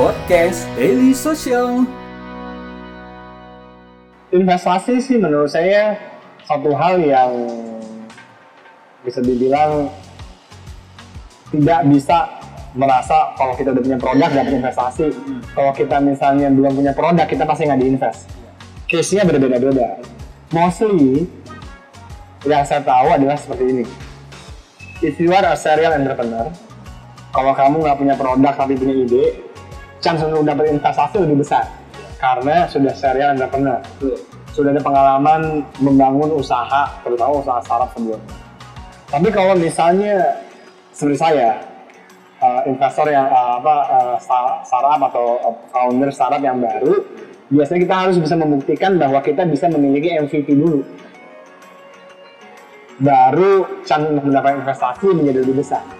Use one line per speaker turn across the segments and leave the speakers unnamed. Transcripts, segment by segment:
Podcast Daily Social.
investasi sih menurut saya satu hal yang bisa dibilang tidak bisa merasa kalau kita udah punya produk dapat investasi. Kalau kita misalnya belum punya produk kita pasti nggak diinvest. Case-nya berbeda-beda. Mostly yang saya tahu adalah seperti ini. If you are a serial entrepreneur, kalau kamu nggak punya produk tapi punya ide, chance untuk dapat investasi lebih besar. Karena sudah serial entrepreneur. Sudah ada pengalaman membangun usaha terutama usaha startup sebelumnya. Tapi kalau misalnya seperti saya uh, investor yang uh, apa uh, sta- startup atau uh, founder startup yang baru biasanya kita harus bisa membuktikan bahwa kita bisa memiliki MVP dulu. Baru chance untuk mendapatkan investasi menjadi lebih besar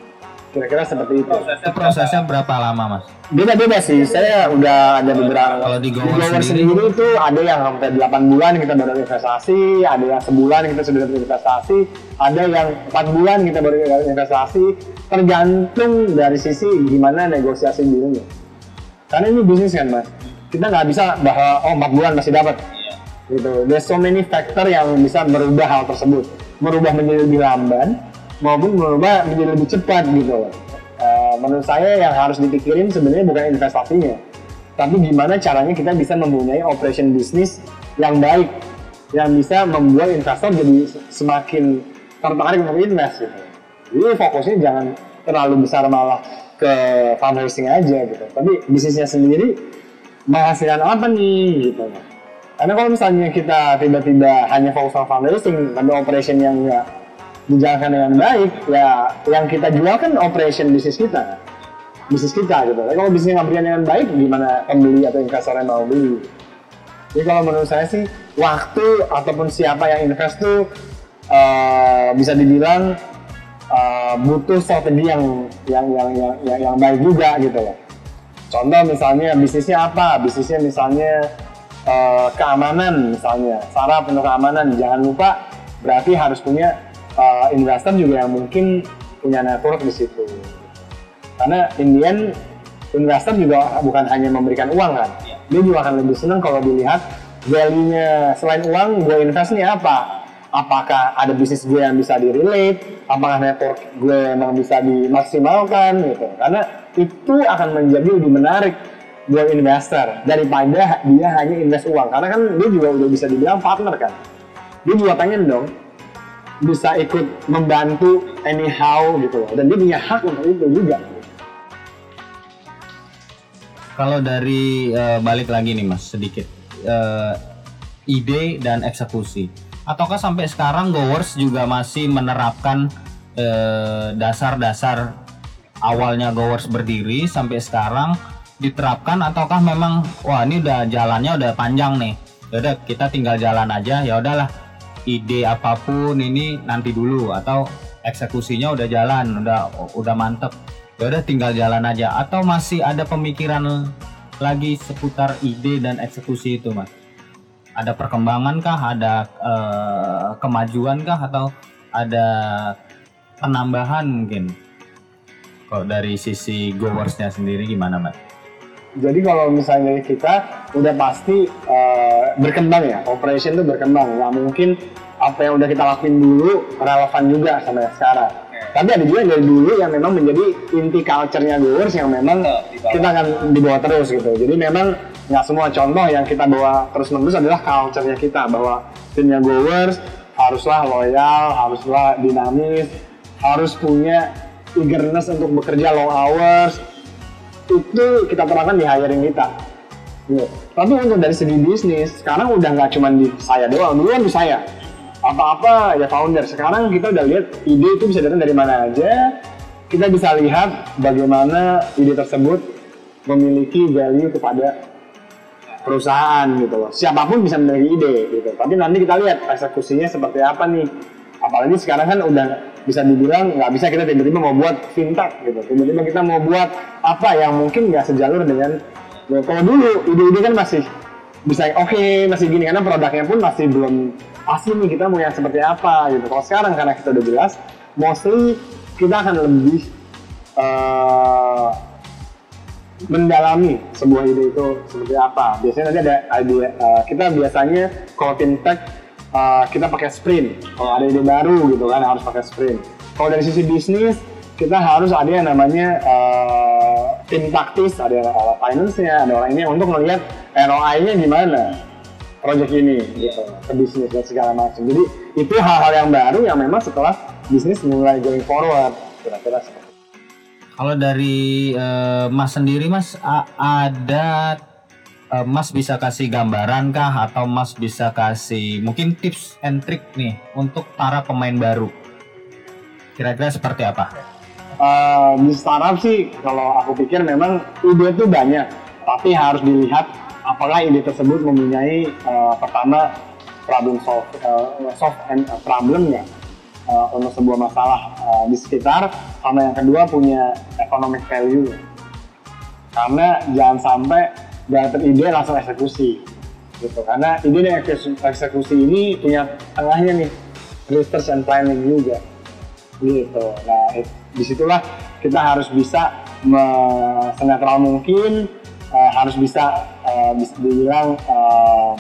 kira-kira seperti itu.
Itu prosesnya berapa lama mas?
beda-beda sih. Saya udah ada beberapa
Kalau di Gower
Gower
sendiri?
sendiri itu ada yang sampai 8 bulan kita baru investasi ada yang sebulan kita sudah dapat investasi ada yang empat bulan kita baru investasi. Tergantung dari sisi gimana negosiasi dulunya karena ini bisnis kan mas. Kita nggak bisa bahwa oh empat bulan masih dapat. Gitu. There's so many factor yang bisa merubah hal tersebut. Merubah menjadi lebih lamban maupun merubah menjadi lebih cepat gitu. Loh Eh, menurut saya yang harus dipikirin sebenarnya bukan investasinya tapi gimana caranya kita bisa mempunyai operation bisnis yang baik yang bisa membuat investor jadi semakin tertarik untuk invest gitu. Jadi fokusnya jangan terlalu besar malah ke fundraising aja gitu. Tapi bisnisnya sendiri menghasilkan apa nih gitu. Karena kalau misalnya kita tiba-tiba hanya fokus on fundraising tapi operation yang nggak dijalankan dengan baik ya yang kita jual kan operation bisnis kita. Bisnis kita gitu. Tapi kalau bisnisnya nggak dengan baik gimana pembeli atau investor yang mau beli? Jadi kalau menurut saya sih waktu ataupun siapa yang invest tuh eh, bisa dibilang eh, butuh strategi yang yang yang yang yang, yang baik juga gitu loh. Contoh misalnya bisnisnya apa? Bisnisnya misalnya eh, keamanan misalnya. Saraf untuk keamanan. Jangan lupa berarti harus punya eh, investor juga yang mungkin punya network di situ. Karena in the end investor juga bukan hanya memberikan uang kan. Dia juga akan lebih senang kalau dilihat value-nya. Selain uang gue invest nih apa? Apakah ada bisnis gue yang bisa di-relate? Apakah network gue emang bisa dimaksimalkan gitu? Karena itu akan menjadi lebih menarik buat investor daripada dia hanya invest uang. Karena kan dia juga udah bisa dibilang partner kan. Dia juga pengen dong bisa ikut membantu anyhow gitu loh. Dan dia punya hak untuk itu juga.
Kalau dari eh, balik lagi nih mas sedikit. Eh, ide dan eksekusi. Ataukah sampai sekarang Gowers juga masih menerapkan eh, dasar-dasar awalnya Gowers berdiri sampai sekarang diterapkan? Ataukah memang wah ini udah jalannya udah panjang nih. Yaudah kita tinggal jalan aja. Ya udahlah ide apa pun ini nanti dulu atau eksekusinya udah jalan udah udah mantep. Ya udah tinggal jalan aja. Atau masih ada pemikiran lagi seputar ide dan eksekusi itu mas? Ada perkembangan kah? Ada eh, kemajuan kah? Atau ada penambahan mungkin? Kalau dari sisi goersnya sendiri gimana mas?
Jadi kalau misalnya kita udah pasti eh, berkembang ya, operation itu berkembang. Nggak mungkin apa yang udah kita lakuin dulu relevan juga sama yang sekarang. Tapi ada juga dari dulu yang memang menjadi inti culture-nya Goers yang memang kita akan dibawa terus gitu. Jadi memang nggak semua contoh yang kita bawa terus-menerus adalah culture-nya kita bahwa timnya Goers haruslah loyal, haruslah dinamis, harus punya eagerness untuk bekerja long hours, itu kita terapkan di hiring kita. Gitu. Tapi untuk dari segi bisnis, sekarang udah nggak cuma di saya doang, dulu kan di saya. Apa-apa ya founder. Sekarang kita udah lihat ide itu bisa datang dari mana aja. Kita bisa lihat bagaimana ide tersebut memiliki value kepada perusahaan gitu loh. Siapa pun bisa memiliki ide gitu. Tapi nanti kita lihat eksekusinya seperti apa nih. Apalagi sekarang kan udah bisa dibilang nggak bisa kita tiba-tiba mau buat fintech gitu. Tiba-tiba kita mau buat apa yang mungkin nggak sejalur dengan ya, kalau dulu ide-ide kan masih bisa oke masih gini karena produknya pun masih belum pasti nih kita mau yang seperti apa gitu. Kalau sekarang karena kita udah jelas, mostly kita akan lebih eh, mendalami sebuah ide itu seperti apa. Biasanya nanti ada ide uh, kita biasanya kalau fintech uh, kita pakai sprint. Kalau ada ide baru gitu kan harus pakai sprint. Kalau dari sisi bisnis kita harus ada yang namanya uh, tim taktis, ada uh, finance-nya, ada orang ini untuk melihat ROI-nya gimana project ini gitu ke bisnis dan segala macam. Jadi itu hal-hal yang baru yang memang setelah bisnis mulai going forward kira-kira seperti itu.
Kalau dari eh, Mas sendiri Mas ada eh, Mas bisa kasih gambaran kah atau Mas bisa kasih mungkin tips and trick nih untuk para pemain baru. Kira-kira seperti apa?
Uh, di startup sih kalau aku pikir memang ide itu banyak. Tapi harus dilihat apakah ide tersebut mempunyai uh, pertama problem solve uh, solve and uh, untuk sebuah masalah uh, di sekitar sama yang kedua punya economic value. Karena jangan sampai dapat ide langsung eksekusi gitu. Karena ide ekseku- eksekusi ini punya tengahnya nih research and planning juga gitu. Nah it- di situlah kita harus bisa senetral mungkin eh, harus bisa eh, bisa dibilang eh,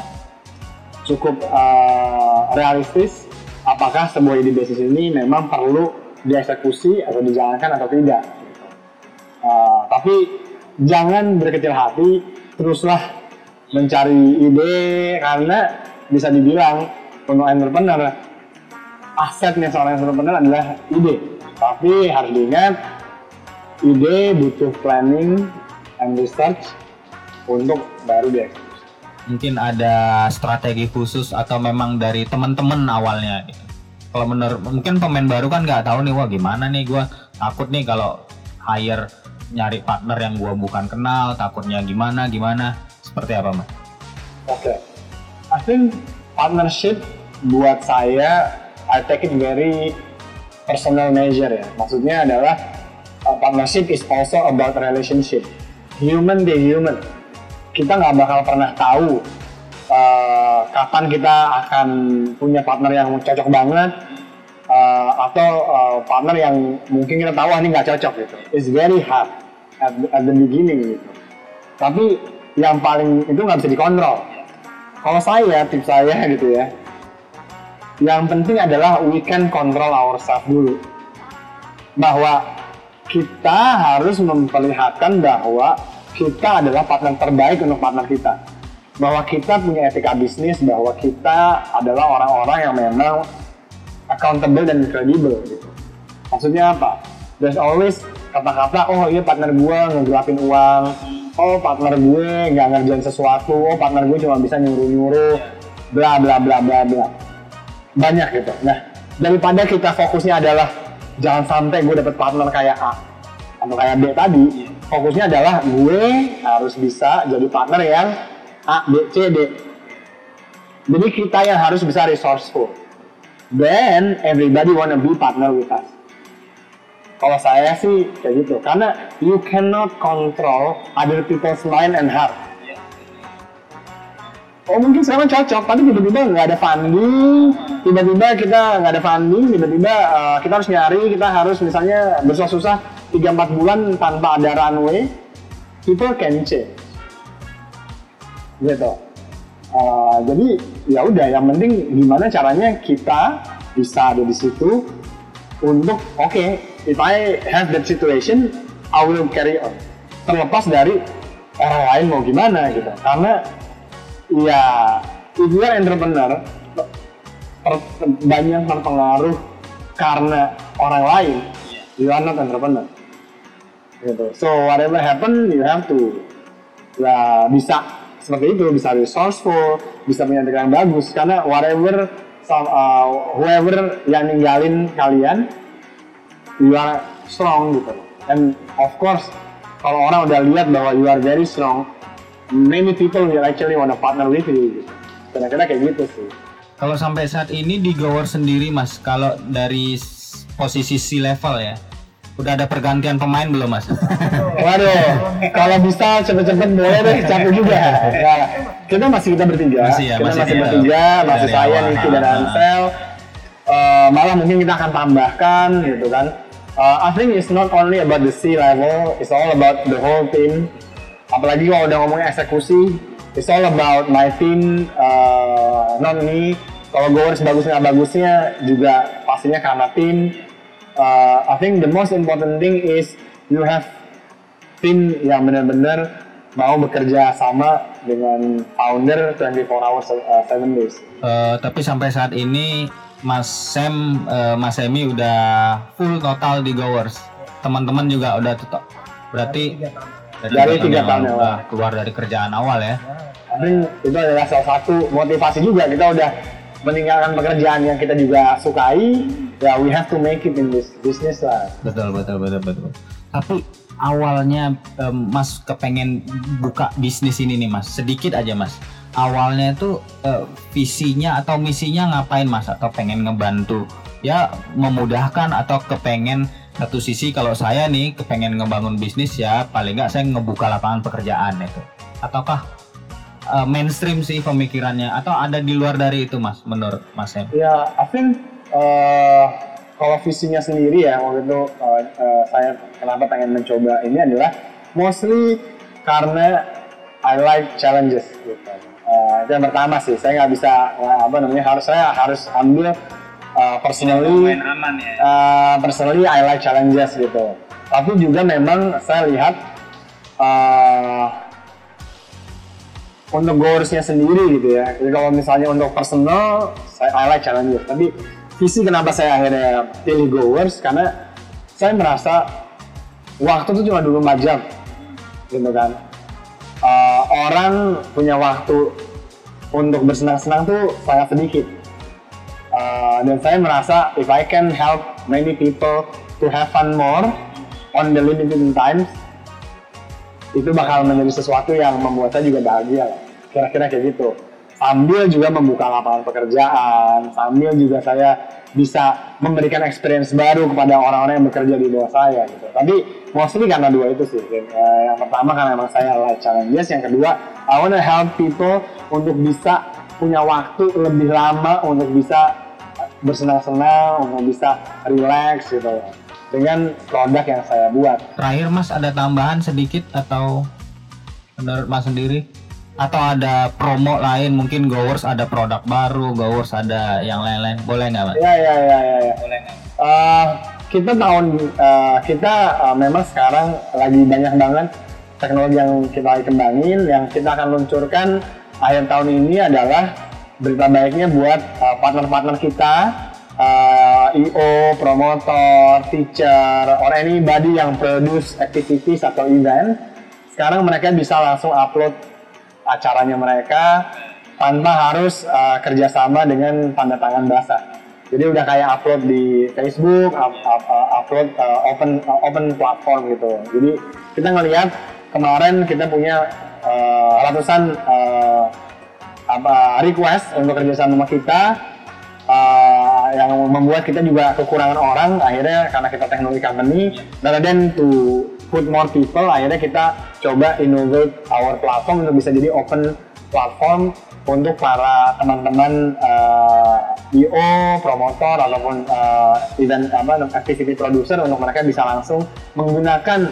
cukup eh, realistis apakah sebuah ide bisnis ini memang perlu dieksekusi atau dijalankan atau tidak. Eh, tapi jangan berkecil hati teruslah mencari ide karena bisa dibilang untuk entrepreneur asetnya seorang entrepreneur adalah ide tapi harus diingat ide butuh planning and research untuk baru dieksekusi
Mungkin ada strategi khusus atau memang dari teman-teman awalnya. gitu. Kalau menurut mungkin pemain baru kan nggak tahu nih wah gimana nih gua takut nih kalau hire nyari partner yang gua bukan kenal takutnya gimana gimana seperti apa mas?
Oke, I think partnership buat saya I take it very personal measure ya. Maksudnya adalah uh, partnership is also about relationship, human to human. Kita nggak bakal pernah tahu uh, kapan kita akan punya partner yang cocok banget uh, atau uh, partner yang mungkin kita tahu ah, ini nggak cocok gitu. It's very hard at, at the beginning gitu. Tapi yang paling itu nggak bisa dikontrol. Kalau saya, tips saya gitu ya, yang penting adalah we can control ourselves dulu. Bahwa kita harus memperlihatkan bahwa kita adalah partner terbaik untuk partner kita. Bahwa kita punya etika bisnis, bahwa kita adalah orang-orang yang memang accountable dan kredibel gitu. Maksudnya apa? There's always kata-kata, oh iya partner gue ngegelapin uang, oh partner gue nggak ngerjain sesuatu, oh partner gue cuma bisa nyuruh-nyuruh, bla bla bla bla bla. Banyak gitu. Nah, daripada kita fokusnya adalah jangan sampai gue dapet partner kayak A atau kayak B tadi, fokusnya adalah gue harus bisa jadi partner yang A, B, C, D. Jadi kita yang harus bisa resourceful. Then everybody wanna be partner with us. Kalau saya sih kayak gitu, karena you cannot control other people's mind and heart. Oh mungkin sekarang cocok, tapi tiba-tiba nggak ada funding, tiba-tiba kita nggak ada funding, tiba-tiba uh, kita harus nyari, kita harus misalnya bersusah-susah 3-4 bulan tanpa ada runway, people can change. Gitu. Uh, jadi ya udah, yang penting gimana caranya kita bisa ada di situ untuk oke, okay, if I have that situation, I will carry on. Terlepas dari orang lain mau gimana gitu, karena ya you are entrepreneur banyak terpengaruh karena orang lain. You are not entrepreneur. Gitu. So whatever happen you have to ya bisa seperti itu bisa resourceful bisa punya yang bagus. Karena whatever some, uh, whoever yang ninggalin kalian you are strong gitu. And of course kalau orang udah lihat bahwa you are very strong many people will actually wanna partner with you. Kira-kira kayak gitu sih.
Kalau sampai saat ini di Gower sendiri mas, kalau dari posisi C level ya, udah ada pergantian pemain belum mas?
Waduh, kalau bisa cepet-cepet boleh deh, capek juga. Nah, kita masih kita bertiga,
Masih ya,
kita
masih
masih, bertiga, masih
Dari
saya. Niki dan. Ansel. Eh, malah mungkin kita akan tambahkan gitu kan. Eh, I think it's not only about the C level, it's all about the whole team. Apalagi kalau udah ngomongin eksekusi it's all about my team uh, not me kalau goers bagus nggak bagusnya juga pastinya karena tim uh, I think the most important thing is you have tim yang benar-benar mau bekerja sama dengan founder 24 hours uh, 7 days
Eh, tapi sampai saat ini Mas Sam, eh, Mas Semi udah full total di Goers. Teman-teman juga udah tetap. Berarti
Dari tiga tahun yang
udah keluar dari kerjaan awal ya.
I think itu adalah salah satu motivasi juga kita udah meninggalkan pekerjaan yang kita juga sukai ya we have to make it in this business lah
Betul betul betul betul. Tapi awalnya em, Mas kepengen buka bisnis ini nih Mas. Sedikit aja Mas. Awalnya itu eh, visinya atau misinya ngapain Mas? Atau pengen ngebantu ya memudahkan atau kepengen satu sisi kalau saya nih kepengen ngebangun bisnis ya paling nggak saya ngebuka lapangan pekerjaan itu. Ataukah eh, mainstream sih pemikirannya atau ada di luar dari itu Mas menurut Mas Sam?
ya I think eh, kalau visinya sendiri ya waktu itu eh, eh, saya kenapa pengen mencoba ini adalah mostly karena I like challenges gitu. Eh, itu yang pertama sih saya nggak bisa apa namanya harus saya harus ambil eh, personally
aman ya.
uh, personally I like challenges gitu. Tapi juga memang saya lihat uh, untuk goalsnya sendiri gitu ya. Jadi kalau misalnya untuk personal, saya I like challenges. Tapi visi kenapa saya akhirnya pilih goers karena saya merasa waktu itu cuma 24 jam gitu kan. Uh, orang punya waktu untuk bersenang-senang tuh sangat sedikit. Uh, dan saya merasa if I can help many people to have fun more on the limited times itu bakal menjadi sesuatu yang membuat saya juga bahagia. Kira-kira kayak gitu. Sambil juga membuka lapangan pekerjaan, sambil juga saya bisa memberikan experience baru kepada orang-orang yang bekerja di bawah saya gitu. Tapi mostly karena dua itu sih. Eh, yang pertama karena emang saya like challenges, yang kedua I wanna help people untuk bisa punya waktu lebih lama untuk bisa bersenang-senang, untuk bisa relax gitu dengan produk yang saya buat.
Terakhir Mas ada tambahan sedikit atau menurut Mas sendiri? Atau ada promo lain mungkin Gowers ada produk baru, Gowers ada yang lain-lain. Boleh nggak Mas?
Ya ya ya ya. ya.
Boleh nggak?
Eh, kita tahun eh, kita eh, memang sekarang lagi banyak banget teknologi yang kita kembangin, yang kita akan luncurkan akhir tahun ini adalah berita baiknya buat eh, partner-partner kita, eh, IO, promotor, teacher, or anybody yang produce activities atau event. Sekarang mereka bisa langsung upload acaranya mereka tanpa harus eh, kerjasama dengan tanda tangan basah. Jadi udah kayak upload di Facebook, up- up- uh, upload uh, open uh, open platform gitu. Jadi kita ngelihat kemarin kita punya uh, ratusan uh, apa request untuk kerjasama sama kita uh, yang membuat kita juga kekurangan orang. Akhirnya karena kita teknologi company, rather than to put more people, akhirnya kita coba innovate our platform untuk bisa jadi open platform untuk para teman-teman uh, promotor ataupun uh, event apa activity producer untuk mereka bisa langsung menggunakan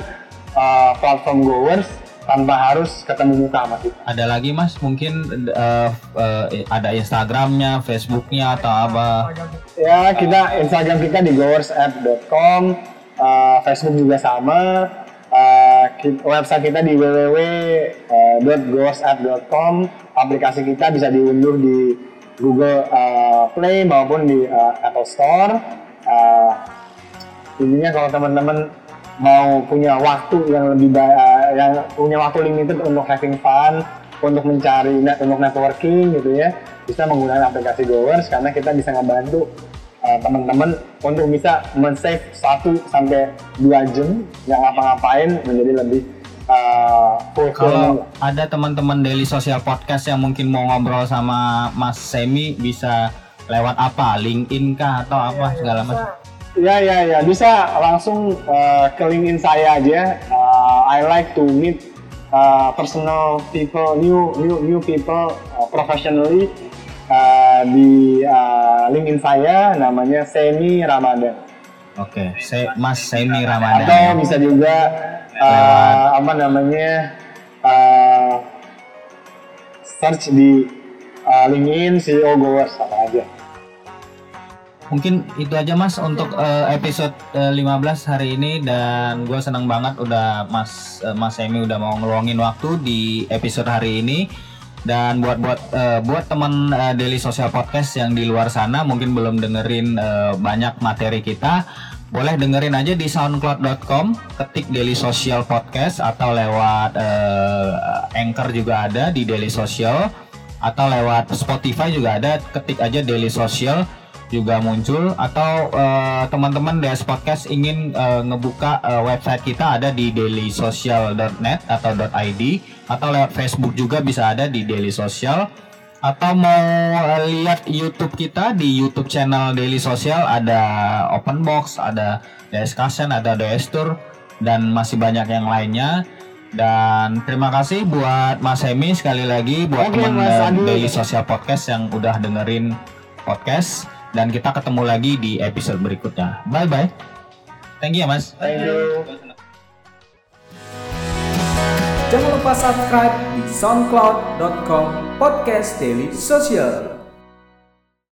uh, platform goers tanpa harus ketemu muka sama kita.
Ada lagi Mas mungkin eh, eh, ada Instagramnya, Facebooknya atau apa?
Ya, kita Instagram kita di goersapp.com, uh, Facebook juga sama, uh, website kita di www.goersapp.com, aplikasi kita bisa diunduh di Google uh, Play maupun di uh, Apple Store. Uh, intinya kalau teman-teman mau punya waktu yang lebih ba- uh, yang punya waktu limited untuk having fun, untuk mencari net, untuk networking gitu ya, bisa menggunakan aplikasi Goers karena kita bisa ngebantu uh, teman-teman untuk bisa men-save 1 sampai 2 jam yang ngapa-ngapain menjadi lebih uh.
Kalau ada teman-teman Daily Social Podcast yang mungkin mau ngobrol sama Mas Semi bisa lewat apa? LinkedIn kah atau apa segala macam?
Ya ya ya bisa langsung uh, ke LinkedIn saya aja. Uh, I like to meet uh, personal people, new new new people uh, professionally uh, di uh, LinkedIn saya namanya Semi Ramadan.
Oke, saya Mas Semi
Atau
Ramadan.
bisa juga uh, apa namanya uh, search di uh, LinkedIn CEO Goers.
Mungkin itu aja Mas untuk uh, episode uh, 15 hari ini. Dan gue senang banget udah Mas uh, Mas Emi udah mau ngeluangin waktu di episode hari ini. Dan buat buat uh, buat teman uh, Daily Social Podcast yang di luar sana mungkin belum dengerin uh, banyak materi kita boleh dengerin aja di soundcloud.com ketik Daily Social Podcast atau lewat uh, Anchor juga ada di Daily Social atau lewat Spotify juga ada ketik aja Daily Social juga muncul atau uh, teman-teman DS Podcast ingin uh, ngebuka uh, website kita ada di dailysocial.net atau .id atau lewat Facebook juga bisa ada di Daily Social atau mau uh, lihat YouTube kita di YouTube channel Daily Social ada Open Box, ada Discussion, ada DS Tour dan masih banyak yang lainnya. Dan terima kasih buat Mas Hemi sekali lagi buat
Oke,
teman
Mas
uh,
Adi.
Daily Social Podcast yang udah dengerin podcast dan kita ketemu lagi di episode berikutnya. Bye bye. Thank you ya Mas.
Thank you.
Jangan lupa subscribe di soundcloud.com podcast daily social.